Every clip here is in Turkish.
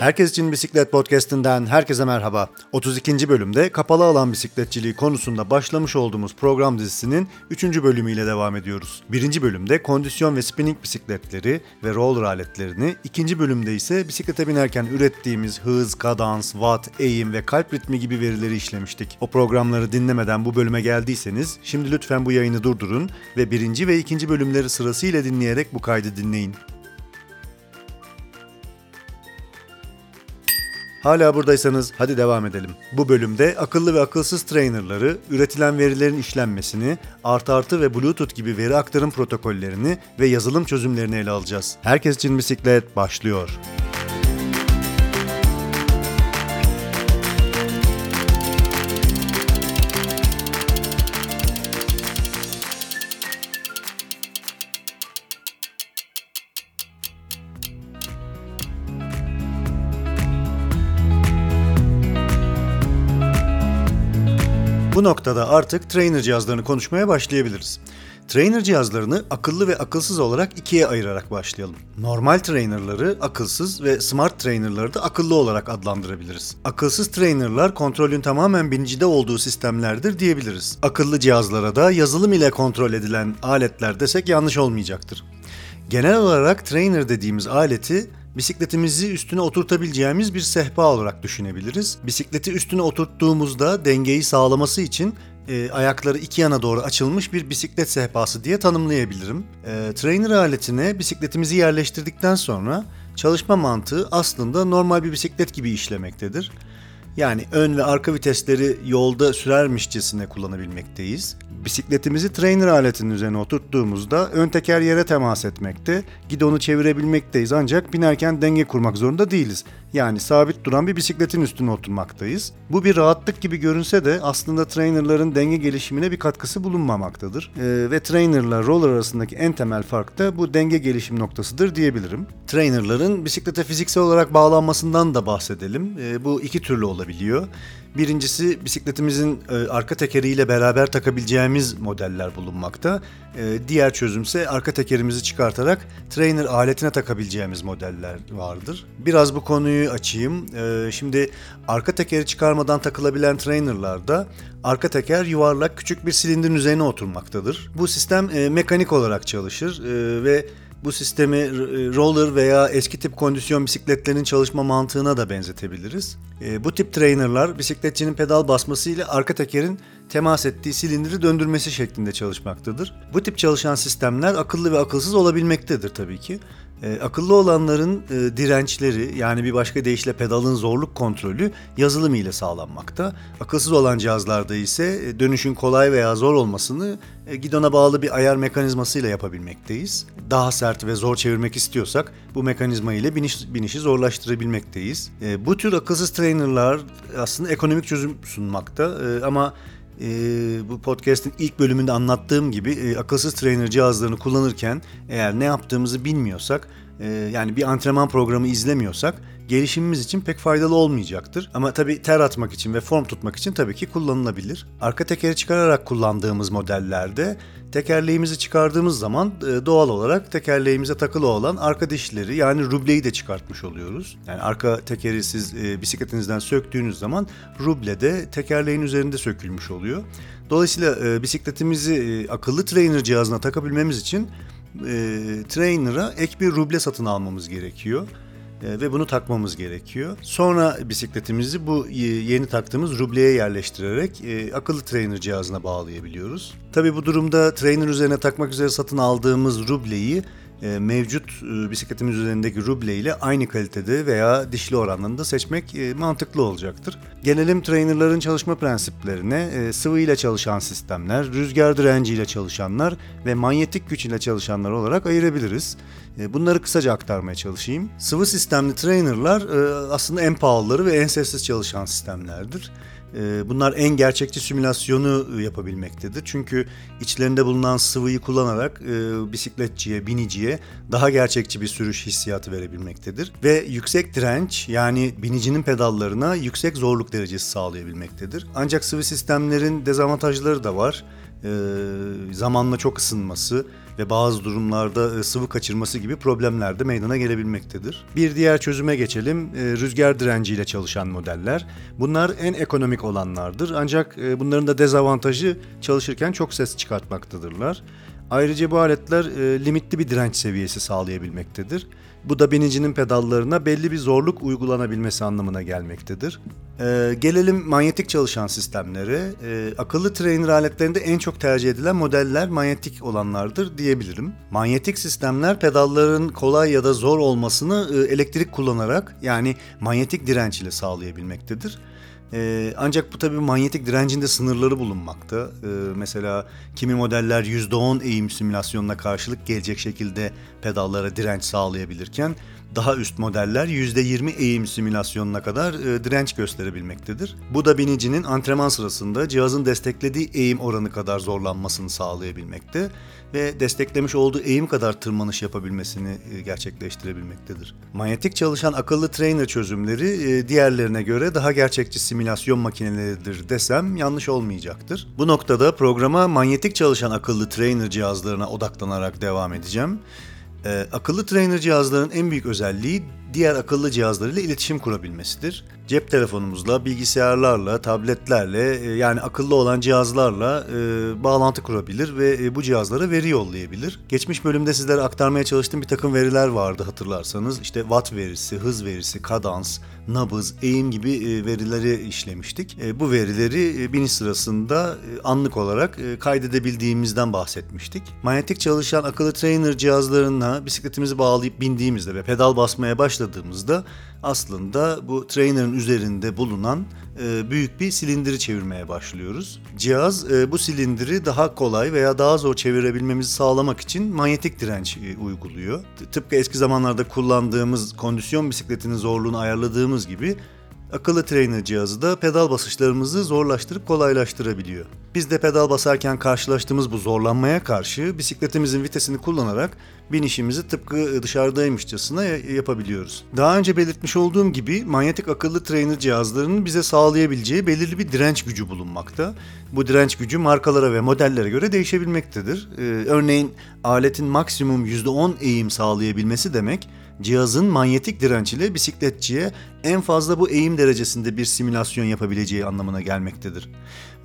Herkes için Bisiklet Podcast'inden herkese merhaba. 32. bölümde kapalı alan bisikletçiliği konusunda başlamış olduğumuz program dizisinin 3. bölümüyle devam ediyoruz. 1. bölümde kondisyon ve spinning bisikletleri ve roller aletlerini, 2. bölümde ise bisiklete binerken ürettiğimiz hız, kadans, watt, eğim ve kalp ritmi gibi verileri işlemiştik. O programları dinlemeden bu bölüme geldiyseniz şimdi lütfen bu yayını durdurun ve 1. ve 2. bölümleri sırasıyla dinleyerek bu kaydı dinleyin. Hala buradaysanız hadi devam edelim. Bu bölümde akıllı ve akılsız trainerları, üretilen verilerin işlenmesini, artı artı ve bluetooth gibi veri aktarım protokollerini ve yazılım çözümlerini ele alacağız. Herkes için bisiklet başlıyor. Bu noktada artık trainer cihazlarını konuşmaya başlayabiliriz. Trainer cihazlarını akıllı ve akılsız olarak ikiye ayırarak başlayalım. Normal trainerları akılsız ve smart trainerları da akıllı olarak adlandırabiliriz. Akılsız trainerlar kontrolün tamamen binicide olduğu sistemlerdir diyebiliriz. Akıllı cihazlara da yazılım ile kontrol edilen aletler desek yanlış olmayacaktır. Genel olarak trainer dediğimiz aleti bisikletimizi üstüne oturtabileceğimiz bir sehpa olarak düşünebiliriz. Bisikleti üstüne oturttuğumuzda dengeyi sağlaması için e, ayakları iki yana doğru açılmış bir bisiklet sehpası diye tanımlayabilirim. E, trainer aletine bisikletimizi yerleştirdikten sonra çalışma mantığı aslında normal bir bisiklet gibi işlemektedir. Yani ön ve arka vitesleri yolda sürermişçesine kullanabilmekteyiz. Bisikletimizi trainer aletinin üzerine oturttuğumuzda ön teker yere temas etmekte, gidonu çevirebilmekteyiz ancak binerken denge kurmak zorunda değiliz. Yani sabit duran bir bisikletin üstüne oturmaktayız. Bu bir rahatlık gibi görünse de aslında trainerların denge gelişimine bir katkısı bulunmamaktadır. Ee, ve trainerla roller arasındaki en temel fark da bu denge gelişim noktasıdır diyebilirim. Trainerların bisiklete fiziksel olarak bağlanmasından da bahsedelim. Ee, bu iki türlü olabiliyor. Birincisi bisikletimizin e, arka tekeriyle beraber takabileceğimiz modeller bulunmakta. E, diğer çözümse arka tekerimizi çıkartarak trainer aletine takabileceğimiz modeller vardır. Biraz bu konuyu açayım. E, şimdi arka tekeri çıkarmadan takılabilen trainerlarda arka teker yuvarlak küçük bir silindirin üzerine oturmaktadır. Bu sistem e, mekanik olarak çalışır e, ve bu sistemi roller veya eski tip kondisyon bisikletlerinin çalışma mantığına da benzetebiliriz. E, bu tip trainerlar bisikletçinin pedal basmasıyla arka tekerin temas ettiği silindiri döndürmesi şeklinde çalışmaktadır. Bu tip çalışan sistemler akıllı ve akılsız olabilmektedir tabii ki. E, akıllı olanların e, dirençleri yani bir başka deyişle pedalın zorluk kontrolü yazılım ile sağlanmakta. Akılsız olan cihazlarda ise e, dönüşün kolay veya zor olmasını e, gidona bağlı bir ayar mekanizmasıyla yapabilmekteyiz. Daha sert ve zor çevirmek istiyorsak bu mekanizma ile biniş, binişi zorlaştırabilmekteyiz. E, bu tür akılsız trainerlar aslında ekonomik çözüm sunmakta e, ama e, bu podcast'in ilk bölümünde anlattığım gibi e, akılsız trainer cihazlarını kullanırken eğer ne yaptığımızı bilmiyorsak e, yani bir antrenman programı izlemiyorsak gelişimimiz için pek faydalı olmayacaktır. Ama tabii ter atmak için ve form tutmak için tabii ki kullanılabilir. Arka tekeri çıkararak kullandığımız modellerde tekerleğimizi çıkardığımız zaman e, doğal olarak tekerleğimize takılı olan arka dişleri yani rubleyi de çıkartmış oluyoruz. Yani arka tekeri siz e, bisikletinizden söktüğünüz zaman ruble de tekerleğin üzerinde sökülmüş oluyor. Dolayısıyla e, bisikletimizi akıllı trainer cihazına takabilmemiz için trainer'a ek bir ruble satın almamız gerekiyor ve bunu takmamız gerekiyor. Sonra bisikletimizi bu yeni taktığımız rubleye yerleştirerek akıllı trainer cihazına bağlayabiliyoruz. Tabi bu durumda trainer üzerine takmak üzere satın aldığımız rubleyi mevcut bisikletimiz üzerindeki ruble ile aynı kalitede veya dişli oranlarında seçmek mantıklı olacaktır. Gelelim trainerların çalışma prensiplerine. Sıvı ile çalışan sistemler, rüzgar direnci ile çalışanlar ve manyetik güç ile çalışanlar olarak ayırabiliriz. E, bunları kısaca aktarmaya çalışayım. Sıvı sistemli trainerlar e, aslında en pahalıları ve en sessiz çalışan sistemlerdir. E, bunlar en gerçekçi simülasyonu yapabilmektedir. Çünkü içlerinde bulunan sıvıyı kullanarak bisikletçiye, biniciye daha gerçekçi bir sürüş hissiyatı verebilmektedir. Ve yüksek direnç yani binicinin pedallarına yüksek zorluk derecesi sağlayabilmektedir. Ancak sıvı sistemlerin dezavantajları da var. Zamanla çok ısınması, ve bazı durumlarda e, sıvı kaçırması gibi problemler de meydana gelebilmektedir. Bir diğer çözüme geçelim. E, rüzgar direnciyle çalışan modeller. Bunlar en ekonomik olanlardır ancak e, bunların da dezavantajı çalışırken çok ses çıkartmaktadırlar. Ayrıca bu aletler e, limitli bir direnç seviyesi sağlayabilmektedir. Bu da binicinin pedallarına belli bir zorluk uygulanabilmesi anlamına gelmektedir. E, gelelim manyetik çalışan sistemlere. E, akıllı trainer aletlerinde en çok tercih edilen modeller manyetik olanlardır diyebilirim. Manyetik sistemler pedalların kolay ya da zor olmasını e, elektrik kullanarak yani manyetik direnç ile sağlayabilmektedir. Ee, ancak bu tabii manyetik direncinde sınırları bulunmakta. Ee, mesela kimi modeller %10 eğim simülasyonuna karşılık gelecek şekilde pedallara direnç sağlayabilirken daha üst modeller %20 eğim simülasyonuna kadar e, direnç gösterebilmektedir. Bu da binicinin antrenman sırasında cihazın desteklediği eğim oranı kadar zorlanmasını sağlayabilmekte ve desteklemiş olduğu eğim kadar tırmanış yapabilmesini e, gerçekleştirebilmektedir. Manyetik çalışan akıllı trainer çözümleri e, diğerlerine göre daha gerçekçi simülasyon makineleridir desem yanlış olmayacaktır. Bu noktada programa manyetik çalışan akıllı trainer cihazlarına odaklanarak devam edeceğim. Ee, akıllı trainer cihazların en büyük özelliği diğer akıllı cihazlarıyla iletişim kurabilmesidir. Cep telefonumuzla, bilgisayarlarla, tabletlerle e, yani akıllı olan cihazlarla e, bağlantı kurabilir ve e, bu cihazlara veri yollayabilir. Geçmiş bölümde sizlere aktarmaya çalıştığım bir takım veriler vardı hatırlarsanız. İşte watt verisi, hız verisi, kadans, nabız, eğim gibi e, verileri işlemiştik. Bu verileri e, biniş sırasında anlık olarak kaydedebildiğimizden bahsetmiştik. Manyetik çalışan akıllı trainer cihazlarına bisikletimizi bağlayıp bindiğimizde ve pedal basmaya başladığımızda aslında bu trainer'ın üzerinde bulunan e, büyük bir silindiri çevirmeye başlıyoruz. Cihaz e, bu silindiri daha kolay veya daha zor çevirebilmemizi sağlamak için manyetik direnç e, uyguluyor. Tıpkı eski zamanlarda kullandığımız kondisyon bisikletinin zorluğunu ayarladığımız gibi Akıllı trainer cihazı da pedal basışlarımızı zorlaştırıp kolaylaştırabiliyor. Biz de pedal basarken karşılaştığımız bu zorlanmaya karşı bisikletimizin vitesini kullanarak binişimizi tıpkı dışarıdaymışçasına yapabiliyoruz. Daha önce belirtmiş olduğum gibi manyetik akıllı trainer cihazlarının bize sağlayabileceği belirli bir direnç gücü bulunmakta. Bu direnç gücü markalara ve modellere göre değişebilmektedir. Ee, örneğin aletin maksimum %10 eğim sağlayabilmesi demek cihazın manyetik direnç ile bisikletçiye en fazla bu eğim derecesinde bir simülasyon yapabileceği anlamına gelmektedir.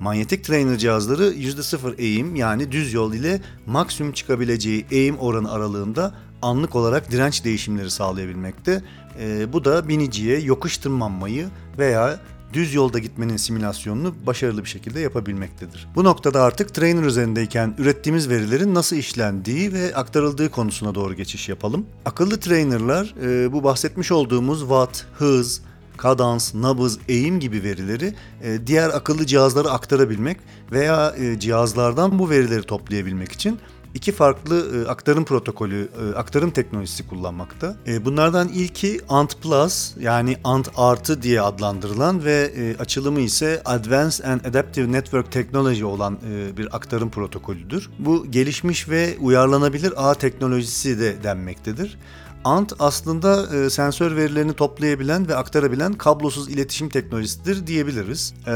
Manyetik trainer cihazları %0 eğim yani düz yol ile maksimum çıkabileceği eğim oranı aralığında anlık olarak direnç değişimleri sağlayabilmekte. E, bu da biniciye yokuş tırmanmayı veya düz yolda gitmenin simülasyonunu başarılı bir şekilde yapabilmektedir. Bu noktada artık trainer üzerindeyken ürettiğimiz verilerin nasıl işlendiği ve aktarıldığı konusuna doğru geçiş yapalım. Akıllı trainerlar e, bu bahsetmiş olduğumuz watt, hız, kadans, nabız, eğim gibi verileri e, diğer akıllı cihazlara aktarabilmek veya e, cihazlardan bu verileri toplayabilmek için iki farklı e, aktarım protokolü, e, aktarım teknolojisi kullanmakta. E, bunlardan ilki ANT Plus yani ANT artı diye adlandırılan ve e, açılımı ise Advanced and Adaptive Network Technology olan e, bir aktarım protokolüdür. Bu gelişmiş ve uyarlanabilir ağ teknolojisi de denmektedir. ANT aslında e, sensör verilerini toplayabilen ve aktarabilen kablosuz iletişim teknolojisidir diyebiliriz. E,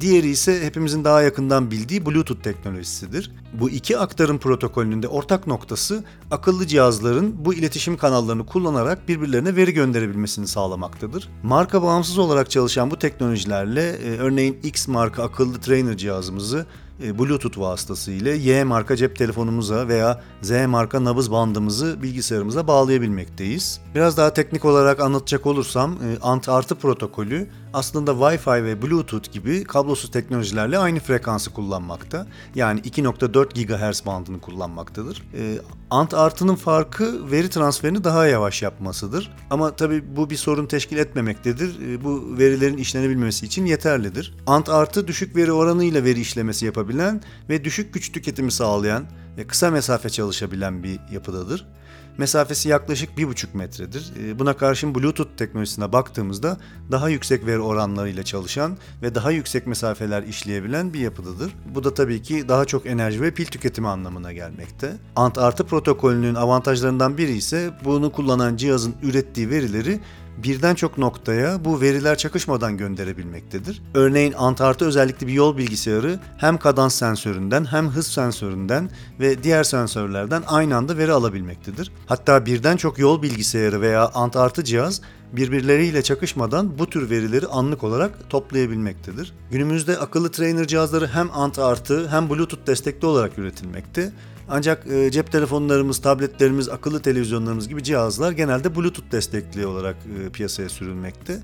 diğeri ise hepimizin daha yakından bildiği Bluetooth teknolojisidir. Bu iki aktarım protokolünün de ortak noktası akıllı cihazların bu iletişim kanallarını kullanarak birbirlerine veri gönderebilmesini sağlamaktadır. Marka bağımsız olarak çalışan bu teknolojilerle e, örneğin X marka akıllı trainer cihazımızı Bluetooth vasıtasıyla Y marka cep telefonumuza veya Z marka nabız bandımızı bilgisayarımıza bağlayabilmekteyiz. Biraz daha teknik olarak anlatacak olursam e, ANT artı protokolü aslında Wi-Fi ve Bluetooth gibi kablosuz teknolojilerle aynı frekansı kullanmakta. Yani 2.4 GHz bandını kullanmaktadır. E, ANT artının farkı veri transferini daha yavaş yapmasıdır. Ama tabi bu bir sorun teşkil etmemektedir. Bu verilerin işlenebilmesi için yeterlidir. ANT artı düşük veri oranıyla veri işlemesi yapabilen ve düşük güç tüketimi sağlayan ve kısa mesafe çalışabilen bir yapıdadır. Mesafesi yaklaşık 1,5 metredir. Ee, buna karşın Bluetooth teknolojisine baktığımızda daha yüksek veri oranlarıyla çalışan ve daha yüksek mesafeler işleyebilen bir yapıdadır. Bu da tabii ki daha çok enerji ve pil tüketimi anlamına gelmekte. ANT artı protokolünün avantajlarından biri ise bunu kullanan cihazın ürettiği verileri birden çok noktaya bu veriler çakışmadan gönderebilmektedir. Örneğin antartı özellikli bir yol bilgisayarı hem kadans sensöründen hem hız sensöründen ve diğer sensörlerden aynı anda veri alabilmektedir. Hatta birden çok yol bilgisayarı veya antartı cihaz birbirleriyle çakışmadan bu tür verileri anlık olarak toplayabilmektedir. Günümüzde akıllı trainer cihazları hem ant artı hem bluetooth destekli olarak üretilmekte. Ancak e, cep telefonlarımız, tabletlerimiz, akıllı televizyonlarımız gibi cihazlar genelde bluetooth destekli olarak e, piyasaya sürülmekte.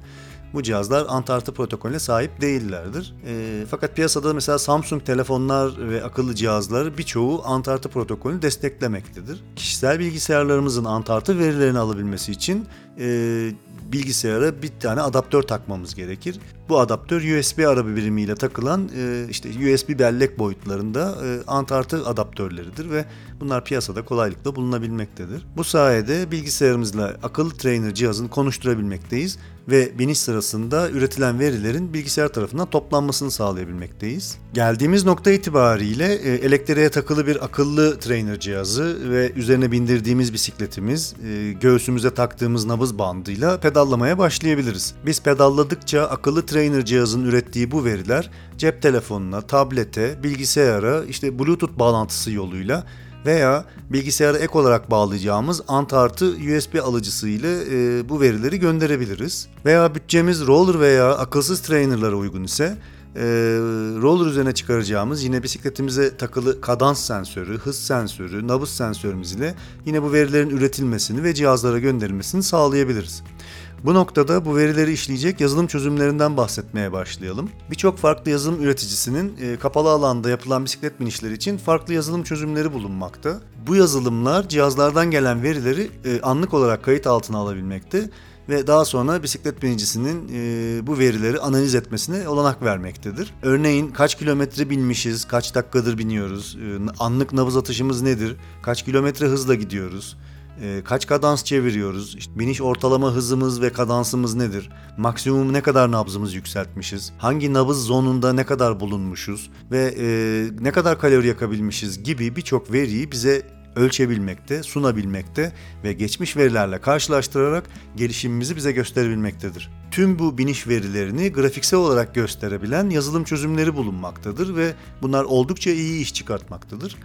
Bu cihazlar Antartı protokolüne sahip değillerdir. E, fakat piyasada mesela Samsung telefonlar ve akıllı cihazlar birçoğu Antartı protokolünü desteklemektedir. Kişisel bilgisayarlarımızın Antartı verilerini alabilmesi için e, bilgisayara bir tane adaptör takmamız gerekir. Bu adaptör USB araba birimiyle takılan e, işte USB bellek boyutlarında e, antartı adaptörleridir ve bunlar piyasada kolaylıkla bulunabilmektedir. Bu sayede bilgisayarımızla akıllı trainer cihazını konuşturabilmekteyiz ve biniş sırasında üretilen verilerin bilgisayar tarafından toplanmasını sağlayabilmekteyiz. Geldiğimiz nokta itibariyle e, elektriğe takılı bir akıllı trainer cihazı ve üzerine bindirdiğimiz bisikletimiz, e, göğsümüze taktığımız nabız bandıyla pedallamaya başlayabiliriz. Biz pedalladıkça akıllı trainer cihazın ürettiği bu veriler cep telefonuna, tablete, bilgisayara, işte bluetooth bağlantısı yoluyla veya bilgisayara ek olarak bağlayacağımız Antartı USB alıcısı ile e, bu verileri gönderebiliriz. Veya bütçemiz roller veya akılsız trainerlara uygun ise e, roller üzerine çıkaracağımız yine bisikletimize takılı kadans sensörü, hız sensörü, nabız sensörümüz ile yine bu verilerin üretilmesini ve cihazlara gönderilmesini sağlayabiliriz. Bu noktada bu verileri işleyecek yazılım çözümlerinden bahsetmeye başlayalım. Birçok farklı yazılım üreticisinin e, kapalı alanda yapılan bisiklet binişleri için farklı yazılım çözümleri bulunmakta. Bu yazılımlar cihazlardan gelen verileri e, anlık olarak kayıt altına alabilmekte ve daha sonra bisiklet binicisinin e, bu verileri analiz etmesine olanak vermektedir. Örneğin kaç kilometre binmişiz, kaç dakikadır biniyoruz, e, anlık nabız atışımız nedir, kaç kilometre hızla gidiyoruz, e, kaç kadans çeviriyoruz, işte biniş ortalama hızımız ve kadansımız nedir, maksimum ne kadar nabzımız yükseltmişiz, hangi nabız zonunda ne kadar bulunmuşuz? Ve e, ne kadar kalori yakabilmişiz gibi birçok veriyi bize ölçebilmekte, sunabilmekte ve geçmiş verilerle karşılaştırarak gelişimimizi bize gösterebilmektedir. Tüm bu biniş verilerini grafiksel olarak gösterebilen yazılım çözümleri bulunmaktadır ve bunlar oldukça iyi iş çıkartmaktadır.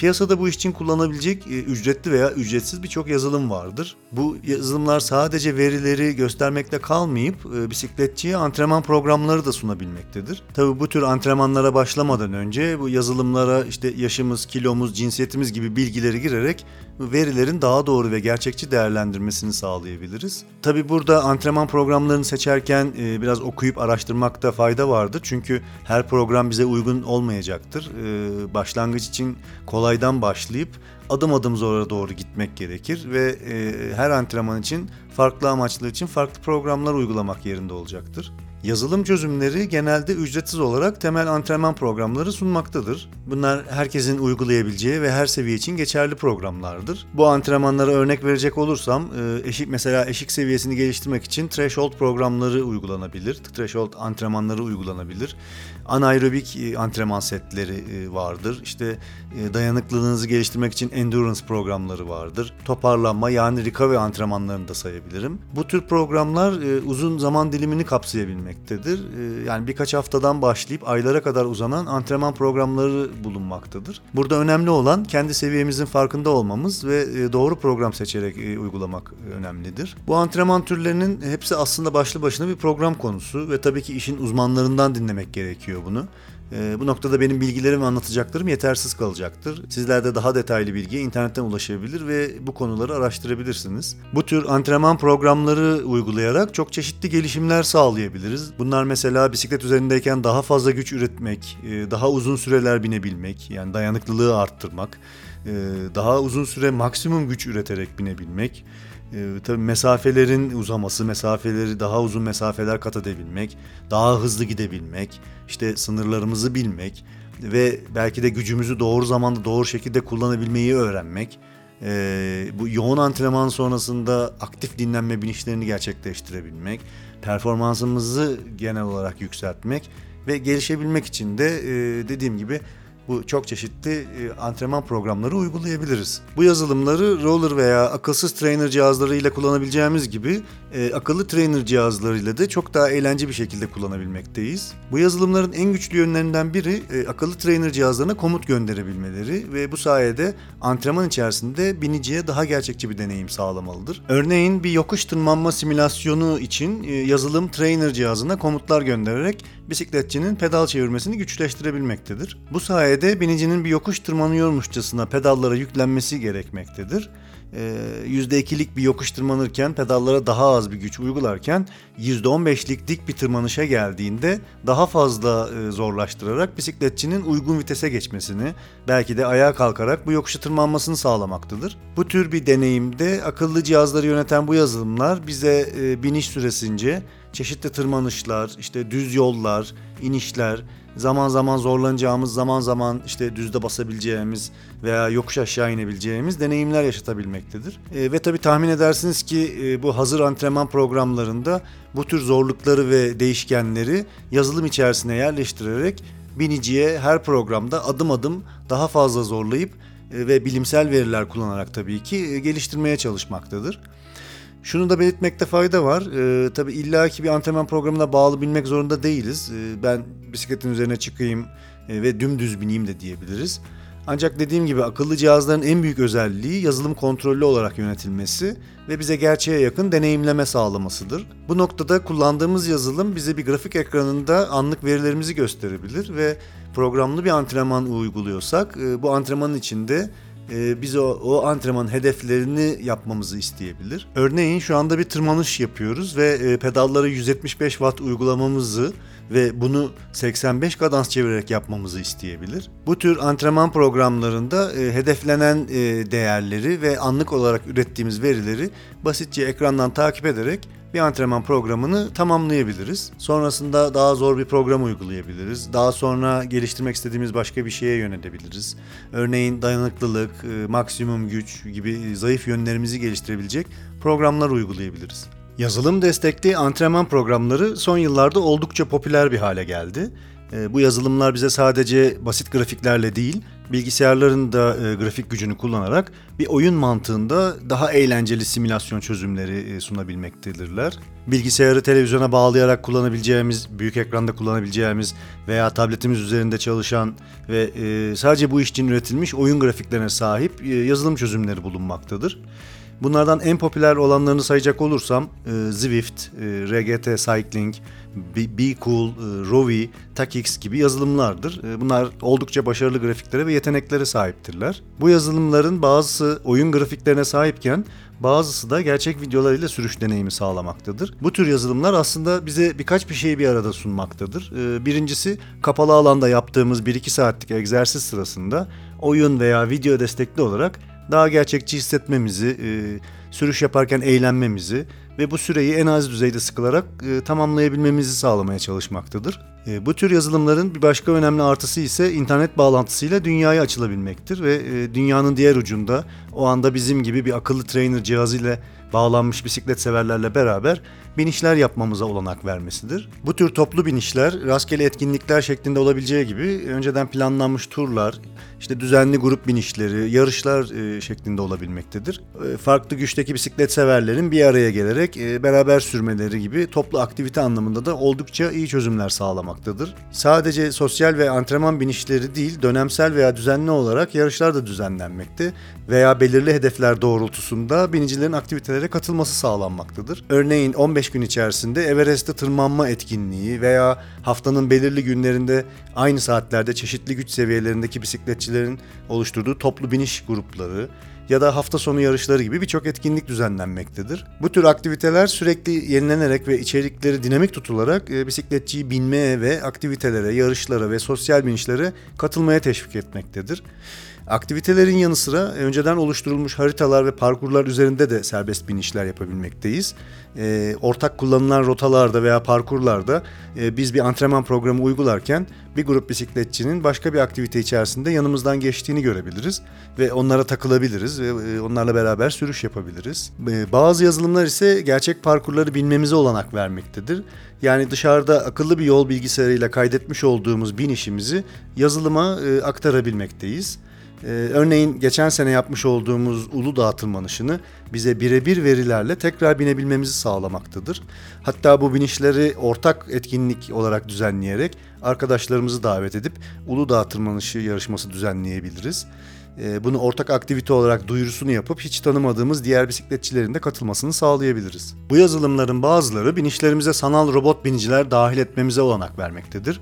Piyasada bu iş için kullanabilecek e, ücretli veya ücretsiz birçok yazılım vardır. Bu yazılımlar sadece verileri göstermekle kalmayıp e, bisikletçiye antrenman programları da sunabilmektedir. Tabii bu tür antrenmanlara başlamadan önce bu yazılımlara işte yaşımız, kilomuz, cinsiyetimiz gibi bilgileri girerek verilerin daha doğru ve gerçekçi değerlendirmesini sağlayabiliriz. Tabii burada antrenman programlarını seçerken e, biraz okuyup araştırmakta fayda vardır. Çünkü her program bize uygun olmayacaktır. Başlangıç için kolaydan başlayıp adım adım zora doğru gitmek gerekir ve her antrenman için farklı amaçlar için farklı programlar uygulamak yerinde olacaktır. Yazılım çözümleri genelde ücretsiz olarak temel antrenman programları sunmaktadır. Bunlar herkesin uygulayabileceği ve her seviye için geçerli programlardır. Bu antrenmanlara örnek verecek olursam, eşik mesela eşik seviyesini geliştirmek için threshold programları uygulanabilir. Threshold antrenmanları uygulanabilir. Anaerobik antrenman setleri vardır. İşte dayanıklılığınızı geliştirmek için endurance programları vardır. Toparlanma yani recovery antrenmanlarını da sayabilirim. Bu tür programlar uzun zaman dilimini kapsayabilmek edilmektedir. Ee, yani birkaç haftadan başlayıp aylara kadar uzanan antrenman programları bulunmaktadır. Burada önemli olan kendi seviyemizin farkında olmamız ve e, doğru program seçerek e, uygulamak önemlidir. Bu antrenman türlerinin hepsi aslında başlı başına bir program konusu ve tabii ki işin uzmanlarından dinlemek gerekiyor bunu. E, bu noktada benim bilgilerim ve anlatacaklarım yetersiz kalacaktır. Sizler de daha detaylı bilgiye internetten ulaşabilir ve bu konuları araştırabilirsiniz. Bu tür antrenman programları uygulayarak çok çeşitli gelişimler sağlayabiliriz. Bunlar mesela bisiklet üzerindeyken daha fazla güç üretmek, e, daha uzun süreler binebilmek, yani dayanıklılığı arttırmak, e, daha uzun süre maksimum güç üreterek binebilmek, e, tabii mesafelerin uzaması, mesafeleri daha uzun mesafeler kat edebilmek, daha hızlı gidebilmek, işte sınırlarımızı bilmek ve belki de gücümüzü doğru zamanda doğru şekilde kullanabilmeyi öğrenmek. E, bu yoğun antrenman sonrasında aktif dinlenme binişlerini gerçekleştirebilmek, performansımızı genel olarak yükseltmek ve gelişebilmek için de e, dediğim gibi bu çok çeşitli e, antrenman programları uygulayabiliriz. Bu yazılımları roller veya akılsız trainer cihazları ile kullanabileceğimiz gibi e, akıllı trainer cihazlarıyla da çok daha eğlenceli bir şekilde kullanabilmekteyiz. Bu yazılımların en güçlü yönlerinden biri e, akıllı trainer cihazlarına komut gönderebilmeleri ve bu sayede antrenman içerisinde biniciye daha gerçekçi bir deneyim sağlamalıdır. Örneğin bir yokuş tırmanma simülasyonu için yazılım trainer cihazına komutlar göndererek bisikletçinin pedal çevirmesini güçleştirebilmektedir. Bu sayede binicinin bir yokuş tırmanıyormuşçasına pedallara yüklenmesi gerekmektedir. %2'lik bir yokuş tırmanırken pedallara daha az bir güç uygularken %15'lik dik bir tırmanışa geldiğinde daha fazla zorlaştırarak bisikletçinin uygun vitese geçmesini belki de ayağa kalkarak bu yokuşu tırmanmasını sağlamaktadır. Bu tür bir deneyimde akıllı cihazları yöneten bu yazılımlar bize biniş süresince çeşitli tırmanışlar, işte düz yollar, inişler, zaman zaman zorlanacağımız, zaman zaman işte düzde basabileceğimiz veya yokuş aşağı inebileceğimiz deneyimler yaşatabilmektedir. E, ve tabii tahmin edersiniz ki e, bu hazır antrenman programlarında bu tür zorlukları ve değişkenleri yazılım içerisine yerleştirerek biniciye her programda adım adım daha fazla zorlayıp e, ve bilimsel veriler kullanarak tabii ki e, geliştirmeye çalışmaktadır. Şunu da belirtmekte fayda var. Ee, tabii illaki bir antrenman programına bağlı bilmek zorunda değiliz. Ee, ben bisikletin üzerine çıkayım e, ve dümdüz bineyim de diyebiliriz. Ancak dediğim gibi akıllı cihazların en büyük özelliği yazılım kontrollü olarak yönetilmesi ve bize gerçeğe yakın deneyimleme sağlamasıdır. Bu noktada kullandığımız yazılım bize bir grafik ekranında anlık verilerimizi gösterebilir ve programlı bir antrenman uyguluyorsak e, bu antrenmanın içinde e, biz o, o antrenman hedeflerini yapmamızı isteyebilir. Örneğin şu anda bir tırmanış yapıyoruz ve e, pedallara 175 watt uygulamamızı ve bunu 85 kadans çevirerek yapmamızı isteyebilir. Bu tür antrenman programlarında e, hedeflenen e, değerleri ve anlık olarak ürettiğimiz verileri basitçe ekrandan takip ederek bir antrenman programını tamamlayabiliriz. Sonrasında daha zor bir program uygulayabiliriz. Daha sonra geliştirmek istediğimiz başka bir şeye yönelebiliriz. Örneğin dayanıklılık, e, maksimum güç gibi zayıf yönlerimizi geliştirebilecek programlar uygulayabiliriz. Yazılım destekli antrenman programları son yıllarda oldukça popüler bir hale geldi. E, bu yazılımlar bize sadece basit grafiklerle değil, bilgisayarların da e, grafik gücünü kullanarak bir oyun mantığında daha eğlenceli simülasyon çözümleri e, sunabilmektedirler. Bilgisayarı televizyona bağlayarak kullanabileceğimiz, büyük ekranda kullanabileceğimiz veya tabletimiz üzerinde çalışan ve e, sadece bu iş için üretilmiş oyun grafiklerine sahip e, yazılım çözümleri bulunmaktadır. Bunlardan en popüler olanlarını sayacak olursam e, Zwift, e, RGT Cycling, Be Cool, e, Rovi, Takix gibi yazılımlardır. E, bunlar oldukça başarılı grafiklere ve yeteneklere sahiptirler. Bu yazılımların bazısı oyun grafiklerine sahipken bazısı da gerçek videolarıyla sürüş deneyimi sağlamaktadır. Bu tür yazılımlar aslında bize birkaç bir şeyi bir arada sunmaktadır. E, birincisi kapalı alanda yaptığımız 1-2 saatlik egzersiz sırasında oyun veya video destekli olarak daha gerçekçi hissetmemizi, e, sürüş yaparken eğlenmemizi ve bu süreyi en az düzeyde sıkılarak e, tamamlayabilmemizi sağlamaya çalışmaktadır. E, bu tür yazılımların bir başka önemli artısı ise internet bağlantısıyla dünyaya açılabilmektir ve e, dünyanın diğer ucunda o anda bizim gibi bir akıllı trainer cihazıyla bağlanmış bisiklet severlerle beraber binişler yapmamıza olanak vermesidir. Bu tür toplu binişler rastgele etkinlikler şeklinde olabileceği gibi önceden planlanmış turlar, işte düzenli grup binişleri, yarışlar e, şeklinde olabilmektedir. E, farklı güçteki bisiklet severlerin bir araya gelerek e, beraber sürmeleri gibi toplu aktivite anlamında da oldukça iyi çözümler sağlamaktadır. Sadece sosyal ve antrenman binişleri değil, dönemsel veya düzenli olarak yarışlar da düzenlenmekte veya belirli hedefler doğrultusunda binicilerin aktivitelere katılması sağlanmaktadır. Örneğin 15 gün içerisinde Everest'te tırmanma etkinliği veya haftanın belirli günlerinde aynı saatlerde çeşitli güç seviyelerindeki bisikletçilerin oluşturduğu toplu biniş grupları ya da hafta sonu yarışları gibi birçok etkinlik düzenlenmektedir. Bu tür aktiviteler sürekli yenilenerek ve içerikleri dinamik tutularak e, bisikletçiyi binmeye ve aktivitelere, yarışlara ve sosyal binişlere katılmaya teşvik etmektedir. Aktivitelerin yanı sıra önceden oluşturulmuş haritalar ve parkurlar üzerinde de serbest binişler yapabilmekteyiz. E, ortak kullanılan rotalarda veya parkurlarda e, biz bir antrenman programı uygularken bir grup bisikletçinin başka bir aktivite içerisinde yanımızdan geçtiğini görebiliriz ve onlara takılabiliriz ve e, onlarla beraber sürüş yapabiliriz. E, bazı yazılımlar ise gerçek parkurları bilmemize olanak vermektedir. Yani dışarıda akıllı bir yol bilgisayarıyla kaydetmiş olduğumuz binişimizi yazılıma e, aktarabilmekteyiz. Ee, örneğin geçen sene yapmış olduğumuz Uludağ tırmanışını bize birebir verilerle tekrar binebilmemizi sağlamaktadır. Hatta bu binişleri ortak etkinlik olarak düzenleyerek arkadaşlarımızı davet edip Uludağ tırmanışı yarışması düzenleyebiliriz. Ee, bunu ortak aktivite olarak duyurusunu yapıp hiç tanımadığımız diğer bisikletçilerin de katılmasını sağlayabiliriz. Bu yazılımların bazıları binişlerimize sanal robot biniciler dahil etmemize olanak vermektedir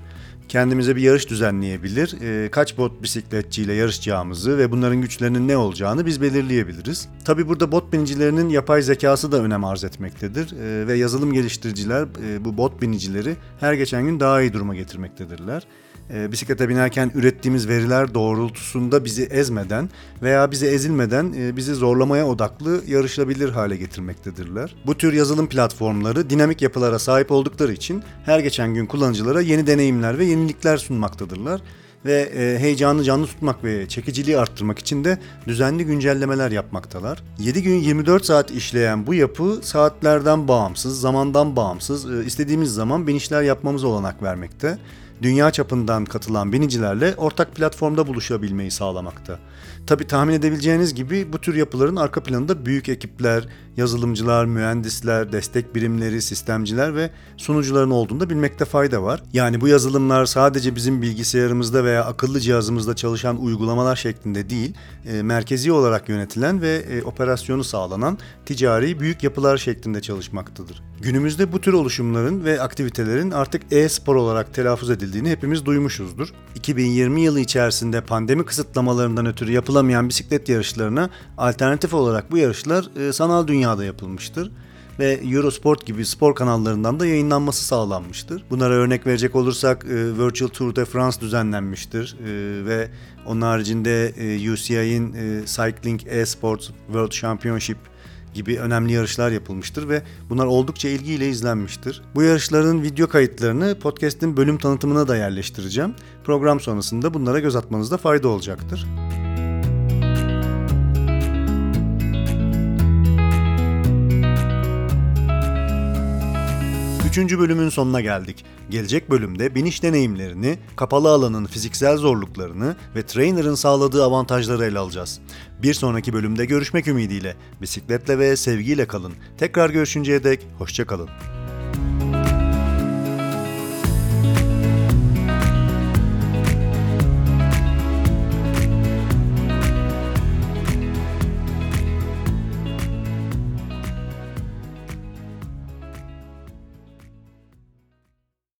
kendimize bir yarış düzenleyebilir, e, kaç bot bisikletçiyle yarışacağımızı ve bunların güçlerinin ne olacağını biz belirleyebiliriz. Tabi burada bot binicilerinin yapay zekası da önem arz etmektedir. E, ve yazılım geliştiriciler e, bu bot binicileri her geçen gün daha iyi duruma getirmektedirler e, bisiklete binerken ürettiğimiz veriler doğrultusunda bizi ezmeden veya bizi ezilmeden e, bizi zorlamaya odaklı yarışabilir hale getirmektedirler. Bu tür yazılım platformları dinamik yapılara sahip oldukları için her geçen gün kullanıcılara yeni deneyimler ve yenilikler sunmaktadırlar ve e, heyecanı canlı tutmak ve çekiciliği arttırmak için de düzenli güncellemeler yapmaktalar. 7 gün 24 saat işleyen bu yapı saatlerden bağımsız, zamandan bağımsız, e, istediğimiz zaman binişler yapmamıza olanak vermekte dünya çapından katılan binicilerle ortak platformda buluşabilmeyi sağlamakta. Tabi tahmin edebileceğiniz gibi bu tür yapıların arka planında büyük ekipler, yazılımcılar, mühendisler, destek birimleri, sistemciler ve sunucuların olduğunu bilmekte fayda var. Yani bu yazılımlar sadece bizim bilgisayarımızda veya akıllı cihazımızda çalışan uygulamalar şeklinde değil, e, merkezi olarak yönetilen ve e, operasyonu sağlanan ticari büyük yapılar şeklinde çalışmaktadır. Günümüzde bu tür oluşumların ve aktivitelerin artık e-spor olarak telaffuz edildiğini hepimiz duymuşuzdur. 2020 yılı içerisinde pandemi kısıtlamalarından ötürü yapılamayan bisiklet yarışlarına alternatif olarak bu yarışlar e, sanal dünyada yapılmıştır ve Eurosport gibi spor kanallarından da yayınlanması sağlanmıştır. Bunlara örnek verecek olursak e, Virtual Tour de France düzenlenmiştir e, ve onun haricinde UCI'nin Cycling Esports World Championship gibi önemli yarışlar yapılmıştır ve bunlar oldukça ilgiyle izlenmiştir. Bu yarışların video kayıtlarını podcast'in bölüm tanıtımına da yerleştireceğim. Program sonrasında bunlara göz atmanızda fayda olacaktır. Üçüncü bölümün sonuna geldik. Gelecek bölümde biniş deneyimlerini, kapalı alanın fiziksel zorluklarını ve trainer'ın sağladığı avantajları ele alacağız. Bir sonraki bölümde görüşmek ümidiyle. Bisikletle ve sevgiyle kalın. Tekrar görüşünceye dek hoşçakalın.